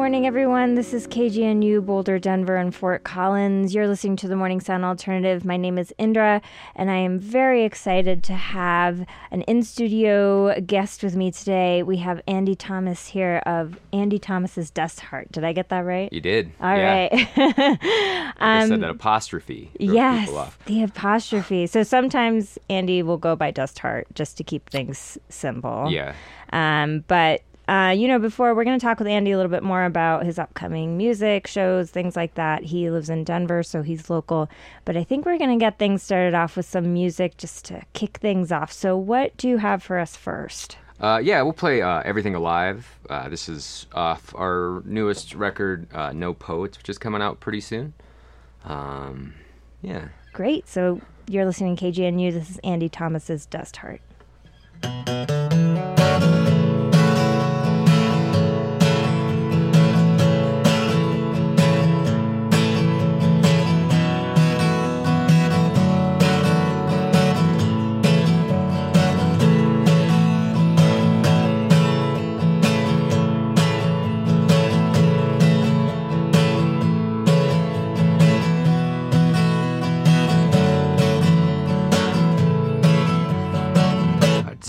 morning, everyone. This is KGNU, Boulder, Denver, and Fort Collins. You're listening to the Morning Sound Alternative. My name is Indra, and I am very excited to have an in studio guest with me today. We have Andy Thomas here of Andy Thomas's Dust Heart. Did I get that right? You did. All yeah. right. I said Um, that apostrophe. Yes, the apostrophe. So sometimes Andy will go by Dust Heart just to keep things simple. Yeah. Um, but uh, you know, before we're going to talk with Andy a little bit more about his upcoming music shows, things like that. He lives in Denver, so he's local. But I think we're going to get things started off with some music just to kick things off. So, what do you have for us first? Uh, yeah, we'll play uh, Everything Alive. Uh, this is off our newest record, uh, No Poets, which is coming out pretty soon. Um, yeah. Great. So, you're listening to KGNU. This is Andy Thomas's Dust Heart.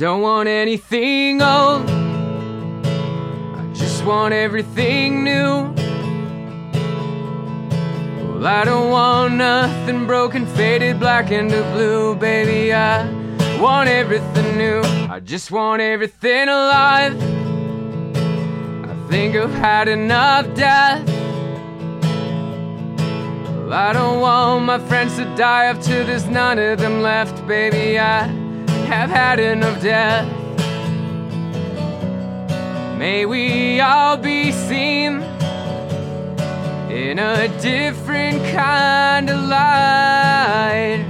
Don't want anything old. I just want everything new. Well, I don't want nothing broken, faded, black, and blue, baby. I want everything new. I just want everything alive. I think I've had enough death. Well, I don't want my friends to die till there's none of them left, baby. I have had enough death. May we all be seen in a different kind of light.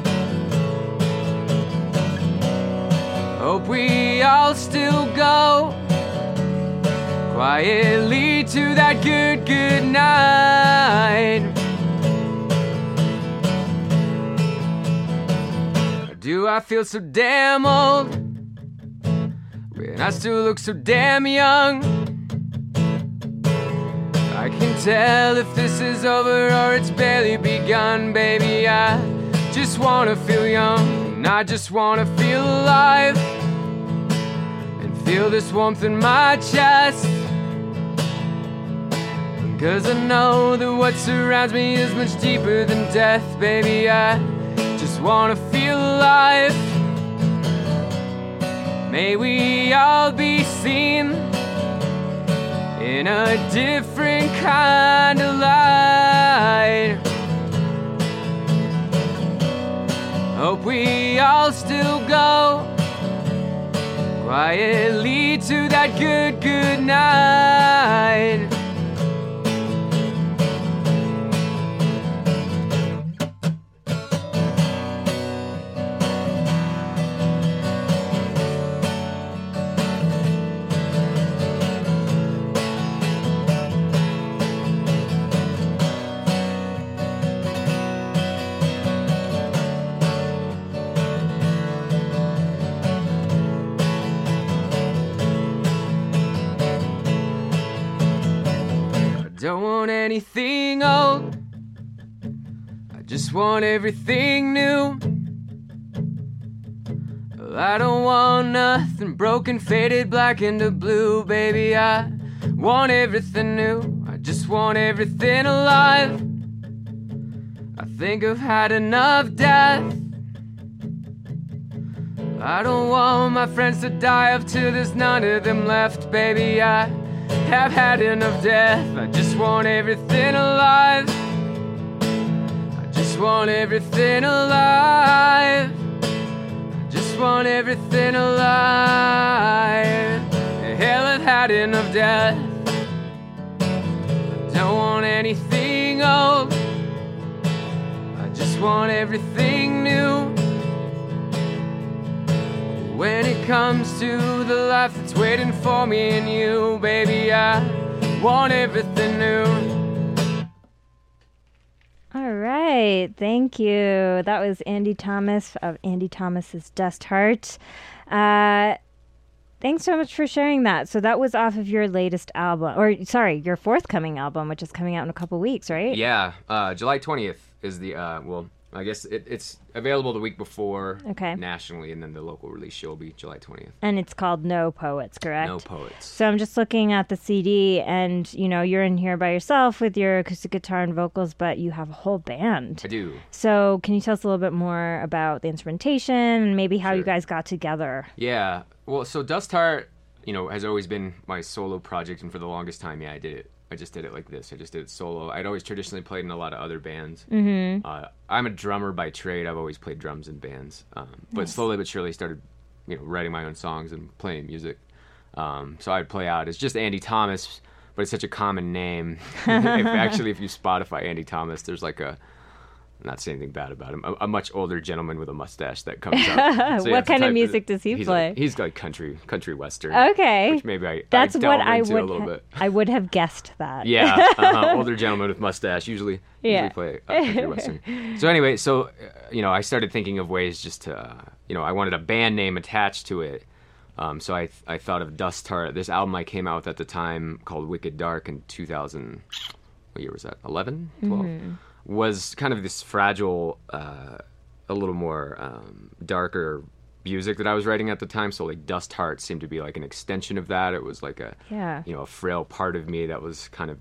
Hope we all still go quietly to that good, good night. Do I feel so damn old when I still look so damn young? I can tell if this is over or it's barely begun, baby. I just wanna feel young, and I just wanna feel alive, and feel this warmth in my chest. Cause I know that what surrounds me is much deeper than death, baby. I just wanna feel alive. May we all be seen in a different kind of light. Hope we all still go quietly to that good, good night. Anything old. I just want everything new. I don't want nothing broken, faded, black, into blue, baby. I want everything new. I just want everything alive. I think I've had enough death. I don't want my friends to die up till there's none of them left, baby. I have had enough death. I just want everything alive. I just want everything alive. I just want everything alive. Hell, I've had enough death. I don't want anything old. I just want everything new. When it comes to the life that's waiting for me and you, baby, I want everything new. All right. Thank you. That was Andy Thomas of Andy Thomas's Dust Heart. Uh, Thanks so much for sharing that. So that was off of your latest album, or sorry, your forthcoming album, which is coming out in a couple weeks, right? Yeah, uh, July 20th is the, uh, well, I guess it, it's available the week before Okay. nationally, and then the local release show will be July 20th. And it's called No Poets, correct? No Poets. So I'm just looking at the CD, and you know you're in here by yourself with your acoustic guitar and vocals, but you have a whole band. I do. So can you tell us a little bit more about the instrumentation and maybe how you guys got together? Yeah. Well, so Dust Heart, you know, has always been my solo project, and for the longest time, yeah, I did it. I just did it like this. I just did it solo. I'd always traditionally played in a lot of other bands. Mm-hmm. Uh, I'm a drummer by trade. I've always played drums in bands, um, but slowly but surely started, you know, writing my own songs and playing music. Um, so I'd play out as just Andy Thomas, but it's such a common name. if, actually, if you Spotify Andy Thomas, there's like a not saying anything bad about him. A, a much older gentleman with a mustache that comes up. So What kind of music does he he's play? Like, he's like country, country western. Okay. Which maybe I That's I what I would a little ha- bit. I would have guessed that. Yeah, uh older gentleman with mustache usually Yeah. usually play uh, country western. So anyway, so uh, you know, I started thinking of ways just to, uh, you know, I wanted a band name attached to it. Um, so I I thought of Dust Heart. This album I came out with at the time called Wicked Dark in 2000. What year was that? 11, 12. Mm-hmm. Was kind of this fragile, uh, a little more um, darker music that I was writing at the time. So like Dust Heart seemed to be like an extension of that. It was like a Yeah. you know a frail part of me that was kind of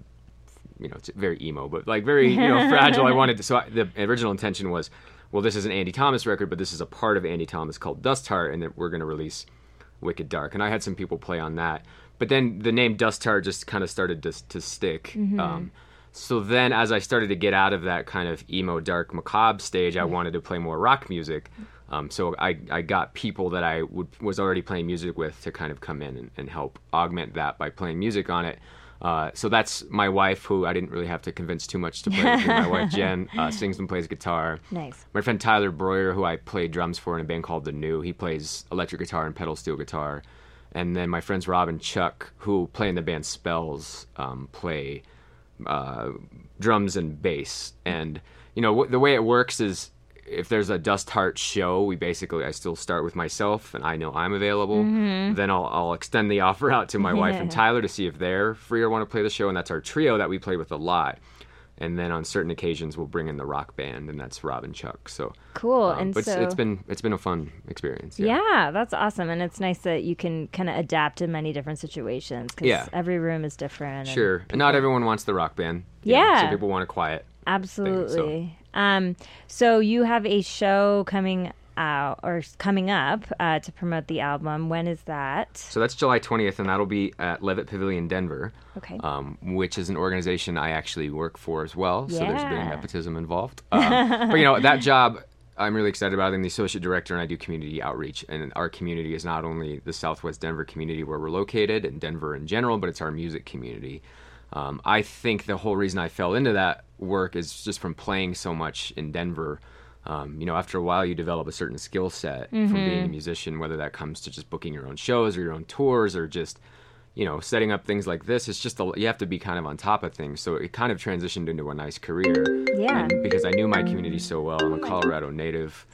you know it's very emo but like very you know fragile i wanted to so I, the original intention was well this is an andy thomas record but this is a part of andy thomas called dust heart and that we're going to release wicked dark and i had some people play on that but then the name dust heart just kind of started to, to stick um, so then as i started to get out of that kind of emo dark macabre stage i wanted to play more rock music um, so I, I got people that I would, was already playing music with to kind of come in and, and help augment that by playing music on it. Uh, so that's my wife, who I didn't really have to convince too much to play. My wife Jen uh, sings and plays guitar. Nice. My friend Tyler Breuer, who I played drums for in a band called The New, he plays electric guitar and pedal steel guitar. And then my friends Rob and Chuck, who play in the band Spells, um, play uh, drums and bass. And you know wh- the way it works is if there's a Dust Heart show, we basically I still start with myself, and I know I'm available. Then I'll I'll extend the offer out to my wife and Tyler to see if they're free or want to play the show, and that's our trio that we play with a lot. And then on certain occasions we'll bring in the rock band, and that's Rob and Chuck. So Cool. um, and but so it's, it's been it's been a fun experience. yeah. that's awesome, and it's nice that you can kind of adapt in many different situations because Yeah. every room is different. and Sure, and not everyone wants the rock band. you know, Yeah. some people want a quiet. Absolutely. Um, so you have a show coming out or coming up uh, to promote the album. When is that? So that's July 20th, and that'll be at Levitt Pavilion, Denver. Okay. um, which is an organization I actually work for as well. Yeah. So there's a bit of nepotism involved. Um, but you know that job. I'm really excited about. I'm the associate director, and I do community outreach. And our community is not only the Southwest Denver community where we're located, and Denver in general, but it's our music community. Um, I think the whole reason I fell into that work is just from playing so much in Denver. Um, you know, after a while, you develop a certain skill set from being a musician, whether that comes to just booking your own shows or your own tours or just you know, setting up things like this, it's just a, you have to be kind of on top of things. So it kind of transitioned into a nice career. Yeah. And because I knew my community so well, I'm a Colorado native.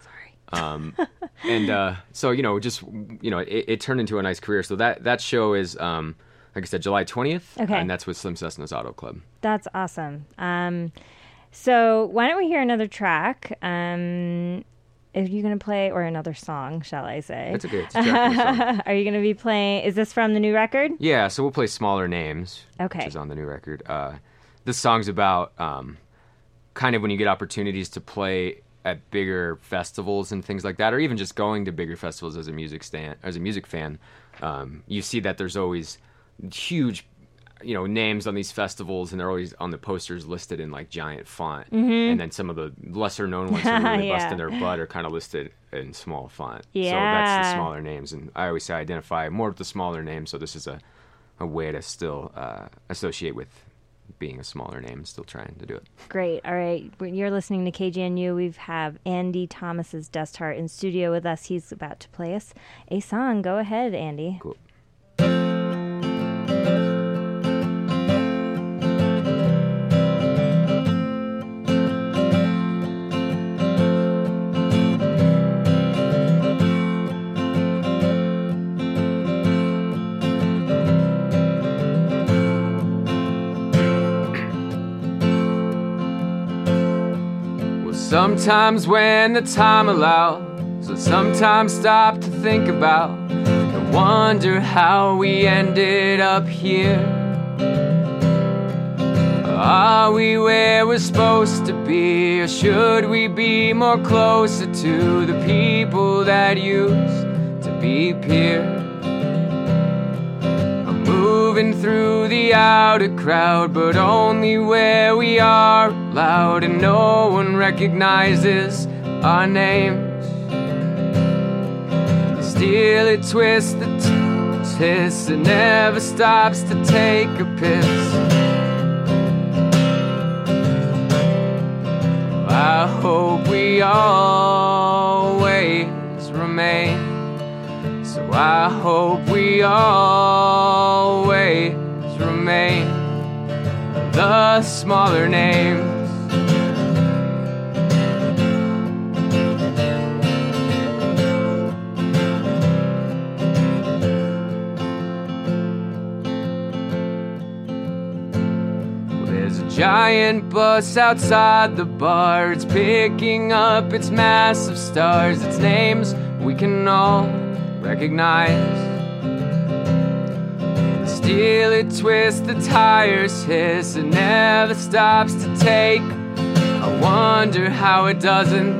Um, and uh, so you know, just you know, it, it turned into a nice career. So that that show is, um, like I said, July 20th, Okay. and that's with Slim Cessna's Auto Club. That's awesome. Um, so why don't we hear another track? Um, if you're gonna play or another song, shall I say? It's okay. It's a track song. Are you gonna be playing? Is this from the new record? Yeah, so we'll play smaller names, Okay. which is on the new record. Uh, this song's about um, kind of when you get opportunities to play at bigger festivals and things like that, or even just going to bigger festivals as a music stand, as a music fan. Um, you see that there's always huge, you know, names on these festivals, and they're always on the posters listed in like giant font, and then some of the lesser known ones that are really Mm-hmm. Yeah. busting their butt are kind of listed in small font. So that's the smaller names, and I always say I identify more with the smaller names. So this is a a way to still uh, associate with being a smaller name, and still trying to do it. Great. All right. When You're listening to KGNU. We have Andy Thomas's Dust Heart in studio with us. He's about to play us a song. Go ahead, Andy. Cool. Sometimes when the time allows, I sometimes stop to think about and wonder how we ended up here. Are we where we're supposed to be, or should we be more closer to the people that used to be peers? I'm moving through the outer crowd, but only where we are loud and no one recognizes our names. Still, it twists the t- hiss, it never stops to take a piss. I hope we always remain. So I hope we all always remain the smaller names. Giant bus outside the bar. It's picking up its massive stars. Its names we can all recognize. Still, it twists the tires, hiss. It never stops to take. I wonder how it doesn't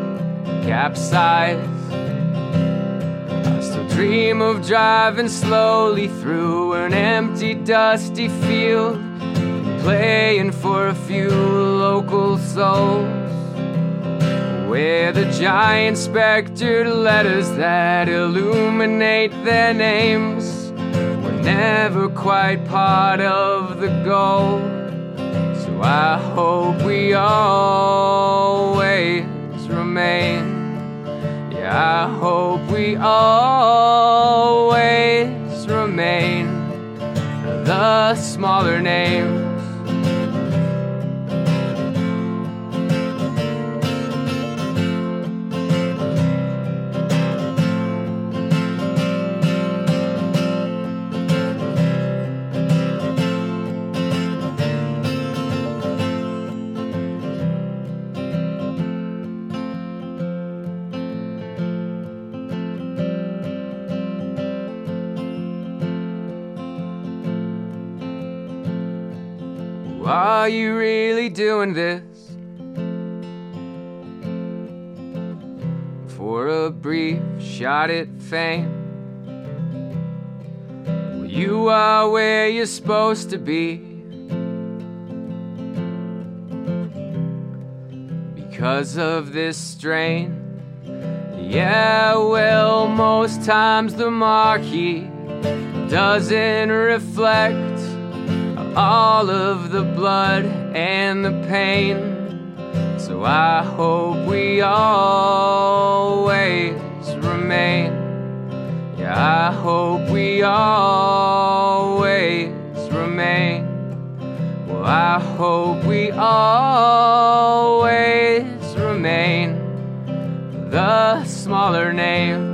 capsize. I still dream of driving slowly through an empty, dusty field playing for a few local souls. Where the giant spectred letters that illuminate their names were never quite part of the goal. So I hope we always remain. Yeah, I hope we always remain the smaller names. Are you really doing this? For a brief shot at fame? Well, you are where you're supposed to be. Because of this strain. Yeah, well, most times the marquee doesn't reflect all of the blood and the pain. So I hope we always remain. Yeah, I hope we always remain. Well, I hope we always remain the smaller names.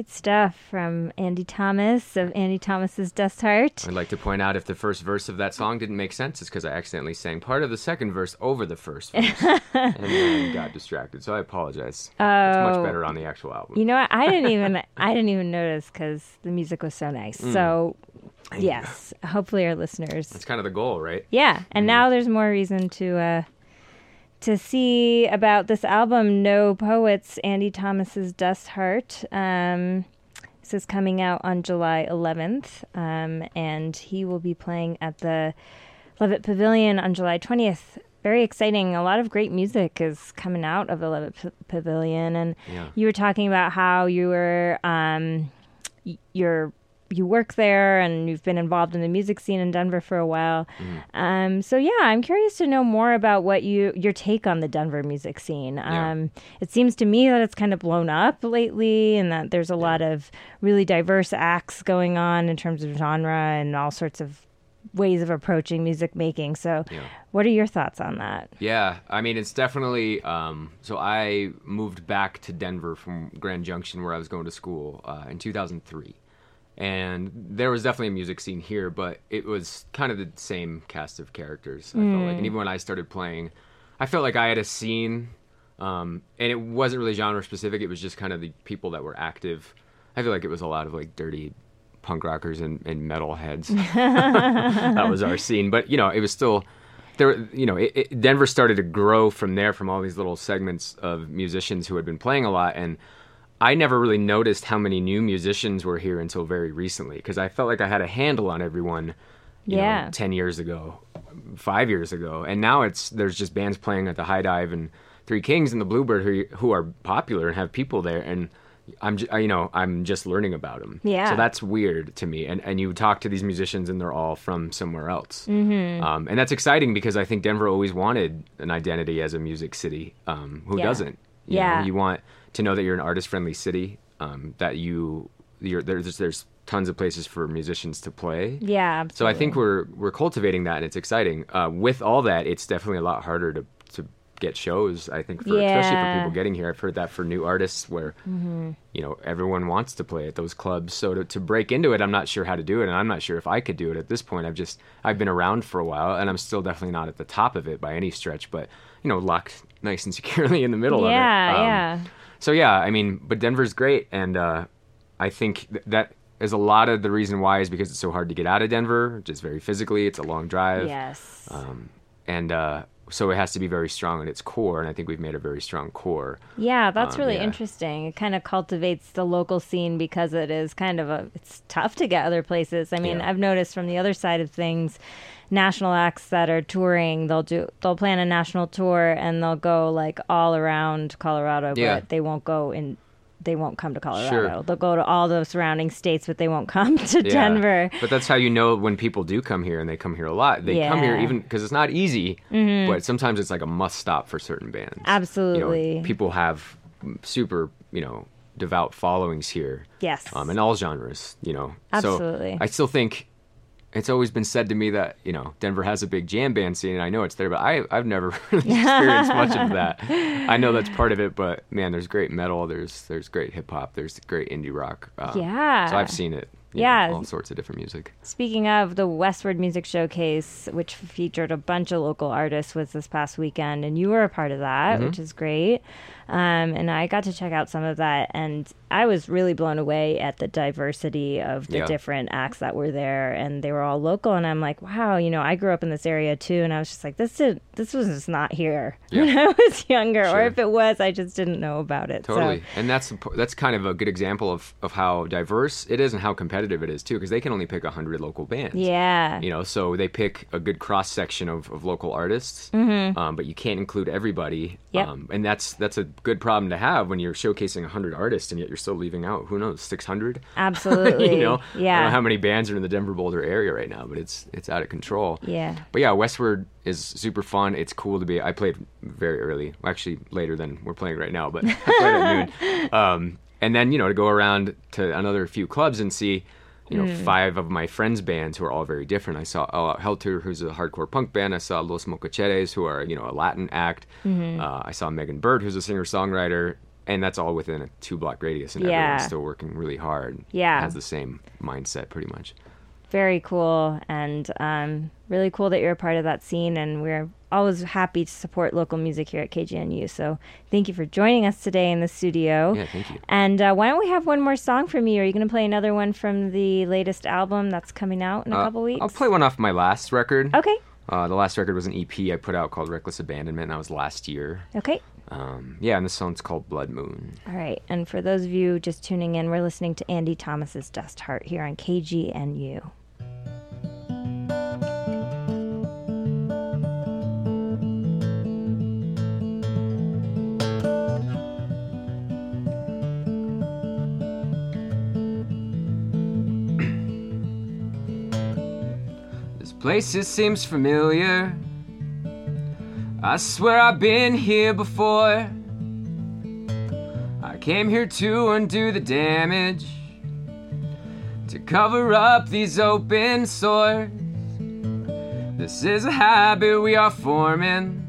Great stuff from Andy Thomas of Andy Thomas's Dust Heart. I'd like to point out if the first verse of that song didn't make sense, it's because I accidentally sang part of the second verse over the first verse and then got distracted. So I apologize. Oh. It's much better on the actual album. You know what? I didn't even I didn't even notice because the music was so nice. Mm. So yes, hopefully our listeners. That's kind of the goal, right? Yeah, and now there's more reason to uh, to see about this album, No Poets, Andy Thomas's Dust Heart. Um, this is coming out on July 11th, um, and he will be playing at the Levitt Pavilion on July 20th. Very exciting. A lot of great music is coming out of the Levitt P- Pavilion, and Yeah. you were talking about how you were um, y- you're you work there and you've been involved in the music scene in Denver for a while. Um, so yeah, I'm curious to know more about what you your take on the Denver music scene. Yeah. Um, it seems to me that it's kind of blown up lately, and that there's a lot of really diverse acts going on in terms of genre and all sorts of ways of approaching music making. So, Yeah. what are your thoughts on that? Yeah, I mean, it's definitely. Um, so I moved back to Denver from Grand Junction, where I was going to school, uh, in 2003, and there was definitely a music scene here, but it was kind of the same cast of characters. I felt like, and even when I started playing, I felt like I had a scene, um, and it wasn't really genre specific. It was just kind of the people that were active. I feel like it was a lot of like dirty punk rockers and, and metal heads. that was our scene. But you know, it was still there. You know, it, it, Denver started to grow from there, from all these little segments of musicians who had been playing a lot, and I never really noticed how many new musicians were here until very recently because I felt like I had a handle on everyone. You Yeah. know, ten years ago, five years ago, and now it's there's just bands playing at the High Dive and Three Kings and the Bluebird who who are popular and have people there, and I'm you know I'm just learning about them. Yeah. So that's weird to me. And and you talk to these musicians and they're all from somewhere else. Mm-hmm. Um, and that's exciting because I think Denver always wanted an identity as a music city. Um, who Yeah. doesn't? You Yeah. Know, you want to know that you're an artist friendly city. Um, that you you're there's there's tons of places for musicians to play. Yeah, Absolutely. So I think we're we're cultivating that, and it's exciting. Uh, with all that, it's definitely a lot harder to to get shows. I think, for, especially for Mm-hmm. people getting here. I've heard that for new artists, where you know everyone wants to play at those clubs. So to, to break into it, I'm not sure how to do it, and I'm not sure if I could do it at this point. I've just I've been around for a while, and I'm still definitely not at the top of it by any stretch, but you know, locked nice and securely in the middle yeah, of it. Um, yeah. So yeah, I mean, but Denver's great, and uh, I think th- that is a lot of the reason why is because it's so hard to get out of Denver, just very physically. It's a long drive, Yes. um, and uh, so it has to be very strong in its core. And I think we've made a very strong core. Yeah, that's Um, really yeah. interesting. It kind of cultivates the local scene because it is kind of a it's tough to get other places. I mean, Yeah. I've noticed from the other side of things, national acts that are touring, they'll do they'll plan a national tour and they'll go like all around Colorado, Yeah. but they won't go in they won't come to Colorado. Sure. They'll go to all the surrounding states, but they won't come to Yeah. Denver. But that's how you know when people do come here, and they come here a lot. They come here even because it's not easy, but sometimes it's like a must stop for certain bands. You know, Absolutely. people have super, you know, devout followings here. Yes. um, in all genres, you know. Absolutely. So I still think it's always been said to me that you know Denver has a big jam band scene, and I know it's there, but I I've never really experienced much of that. I know that's part of it, but man, there's great metal, there's there's great hip hop, there's great indie rock. Uh, Yeah. So I've seen it. You know, Yeah. all sorts of different music. Speaking of the Westword Music Showcase, which featured a bunch of local artists, was this past weekend, and you were a part of that, Mm-hmm. which is great. Um, and I got to check out some of that, and I was really blown away at the diversity of the Yeah. different acts that were there, and they were all local. And I'm like, wow, you know, I grew up in this area too, and I was just like, this did this was just not here when I was younger, or if it was, I just didn't know about it. So- Totally, and that's that's kind of a good example of, of how diverse it is and how competitive it is too, because they can only pick hundred local bands. yeah, you know so they pick a good cross section of, of local artists um, but you can't include everybody Mm-hmm. Yep. um, and that's that's a good problem to have when you're showcasing 100 artists and yet you're still leaving out who knows 600 absolutely. you know yeah. I don't know how many bands are in the Denver Boulder area right now but it's it's out of control yeah. but yeah Westword is super fun it's cool to be I played very early actually later than we're playing right now but I played at noon um, and then you know to go around to another few clubs and see you know five of my friends bands who are all very different. I saw uh, helter who's a hardcore punk band. I saw los mocochetes who are you know a latin act. Uh, i saw megan Burtt who's a singer songwriter and that's all within a two block radius. And Yeah. everyone's still working really hard. Yeah. has the same mindset pretty much. Very cool. And um, really cool that you're a part of that scene and we're always happy to support local music here at kgnu so thank you for joining us today in the studio. Yeah thank you. And uh, why don't we have one more song from you? Are you going to play another one from the latest album that's coming out in a Uh, couple weeks? I'll play one off my last record. Okay. Uh, the last record was an ep i put out called reckless abandonment and that was last year. Okay. Um, yeah and this song's called blood moon. All right and for those of you just tuning in we're listening to andy thomas's dust heart here on kgnu This place it seems familiar. I swear I've been here before. I came here to undo the damage, to cover up these open sores. This is a habit we are forming,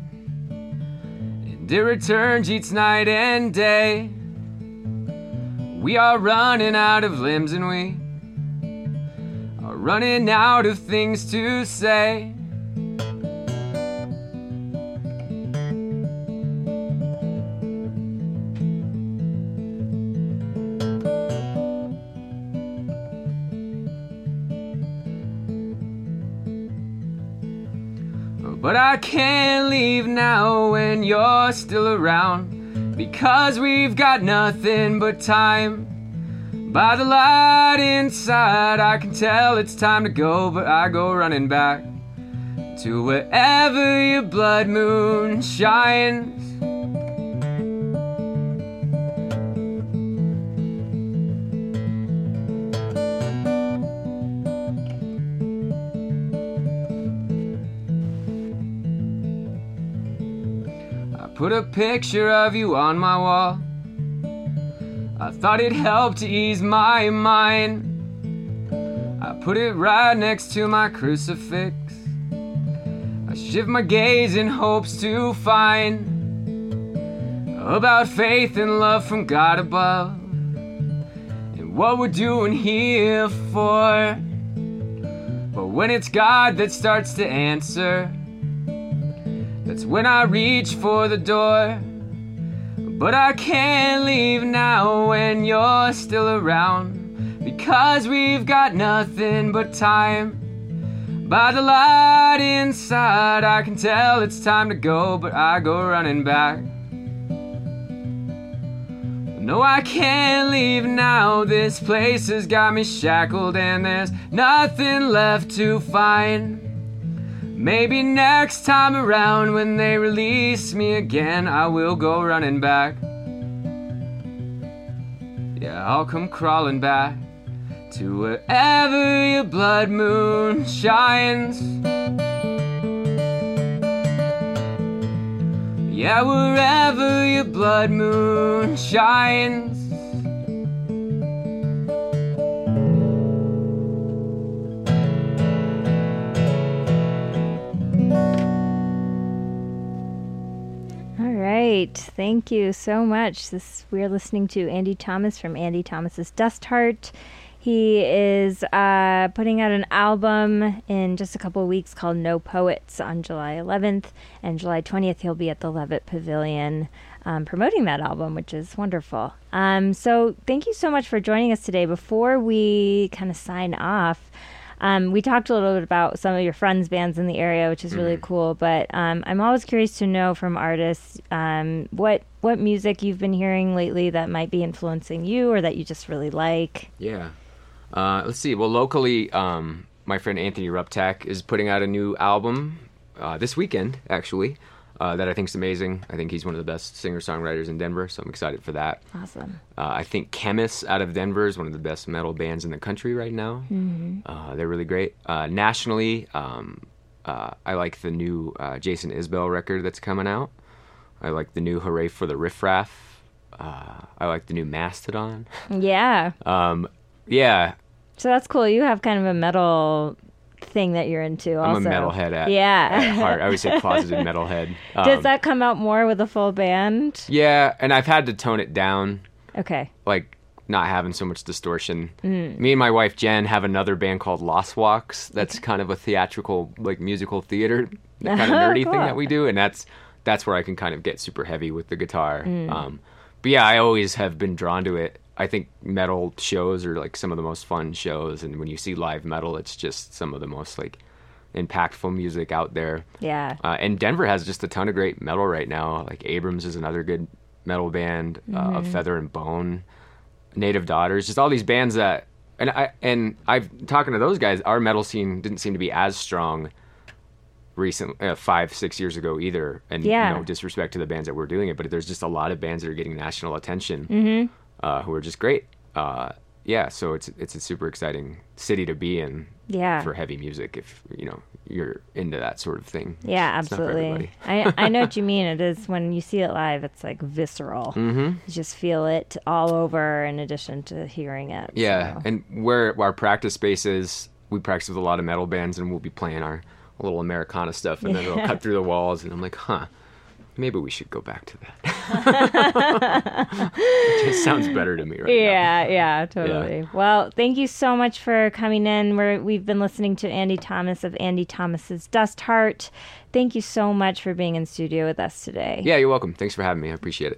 and it returns each night and day. We are running out of limbs, and we running out of things to say. But I can't leave now when you're still around because we've got nothing but time. By the light inside, I can tell it's time to go, but I go running back to wherever your blood moon shines. I put a picture of you on my wall. I thought it helped to ease my mind. I put it right next to my crucifix. I shift my gaze in hopes to find about faith and love from God above and what we're doing here for. But when it's God that starts to answer, that's when I reach for the door. But I can't leave now when you're still around because we've got nothing but time. By the light inside, I can tell it's time to go, but I go running back. No, I can't leave now. This place has got me shackled, and there's nothing left to find. Maybe next time around when they release me again, I will go running back. Yeah, I'll come crawling back to wherever your blood moon shines. Yeah, wherever your blood moon shines. Right. Thank you so much. This we're listening to Andy Thomas from Andy Thomas's Dust Heart. He is uh, putting out an album in just a couple weeks called No Poets on July 11th, and July 20th he'll be at the Levitt Pavilion um, promoting that album, which is wonderful. Um, so thank you so much for joining us today. Before we kind of sign off, um, we talked a little bit about some of your friends' bands in the area, which is really cool. But um, I'm always curious to know from artists um, what what music you've been hearing lately that might be influencing you, or that you just really like. Yeah. Uh, let's see. Well, locally, um, my friend Anthony Ruptak is putting out a new album uh, this weekend, actually, uh, that I think is amazing. I think he's one of the best singer songwriters in Denver, so I'm excited for that. Awesome. Uh, I think Khemmis out of Denver is one of the best metal bands in the country right now. Uh, they're really great. Uh, nationally, um, uh, I like the new uh, Jason Isbell record that's coming out. I like the new Hooray for the Riff Raff. Uh, I like the new Mastodon. Yeah. Um, yeah, So that's cool. You have kind of a metal thing that you're into. I'm a metalhead at, Yeah. at heart. I always say closeted metalhead. Does Um, that come out more with a full band? Yeah, and I've had to tone it down, Okay. like not having so much distortion. Me and my wife Jen have another band called Lost Walks. That's kind of a theatrical, like musical theater kind of nerdy thing that we do, and that's that's where I can kind of get super heavy with the guitar. Um, but yeah, I always have been drawn to it. I think metal shows are like some of the most fun shows, and when you see live metal, it's just some of the most like impactful music out there. Yeah. Uh, and Denver has just a ton of great metal right now. Like Abrams is another good metal band. Uh, Feather and Bone, Native Daughters, just all these bands that. And I and I've talking to those guys. Our metal scene didn't seem to be as strong recent uh, five six years ago either. And Yeah. no disrespect to the bands that were doing it, but there's just a lot of bands that are getting national attention uh, who are just great. Uh, yeah, so it's it's a super exciting city to be in Yeah. for heavy music if you know you're into that sort of thing. Yeah, It's absolutely. I, I know what you mean. It is when you see it live, it's like visceral. Mm-hmm. You just feel it all over in addition to hearing it. Yeah, so. and where our practice space is, we practice with a lot of metal bands, and we'll be playing our little Americana stuff, and then it'll cut through the walls, and I'm like, huh. Maybe we should go back to that. it just sounds better to me right yeah, now. Yeah, totally. Yeah. Well, thank you so much for coming in. We're, we've been listening to Andy Thomas of Andy Thomas's Dust Heart. Thank you so much for being in studio with us today. Yeah, you're welcome. Thanks for having me. I appreciate it.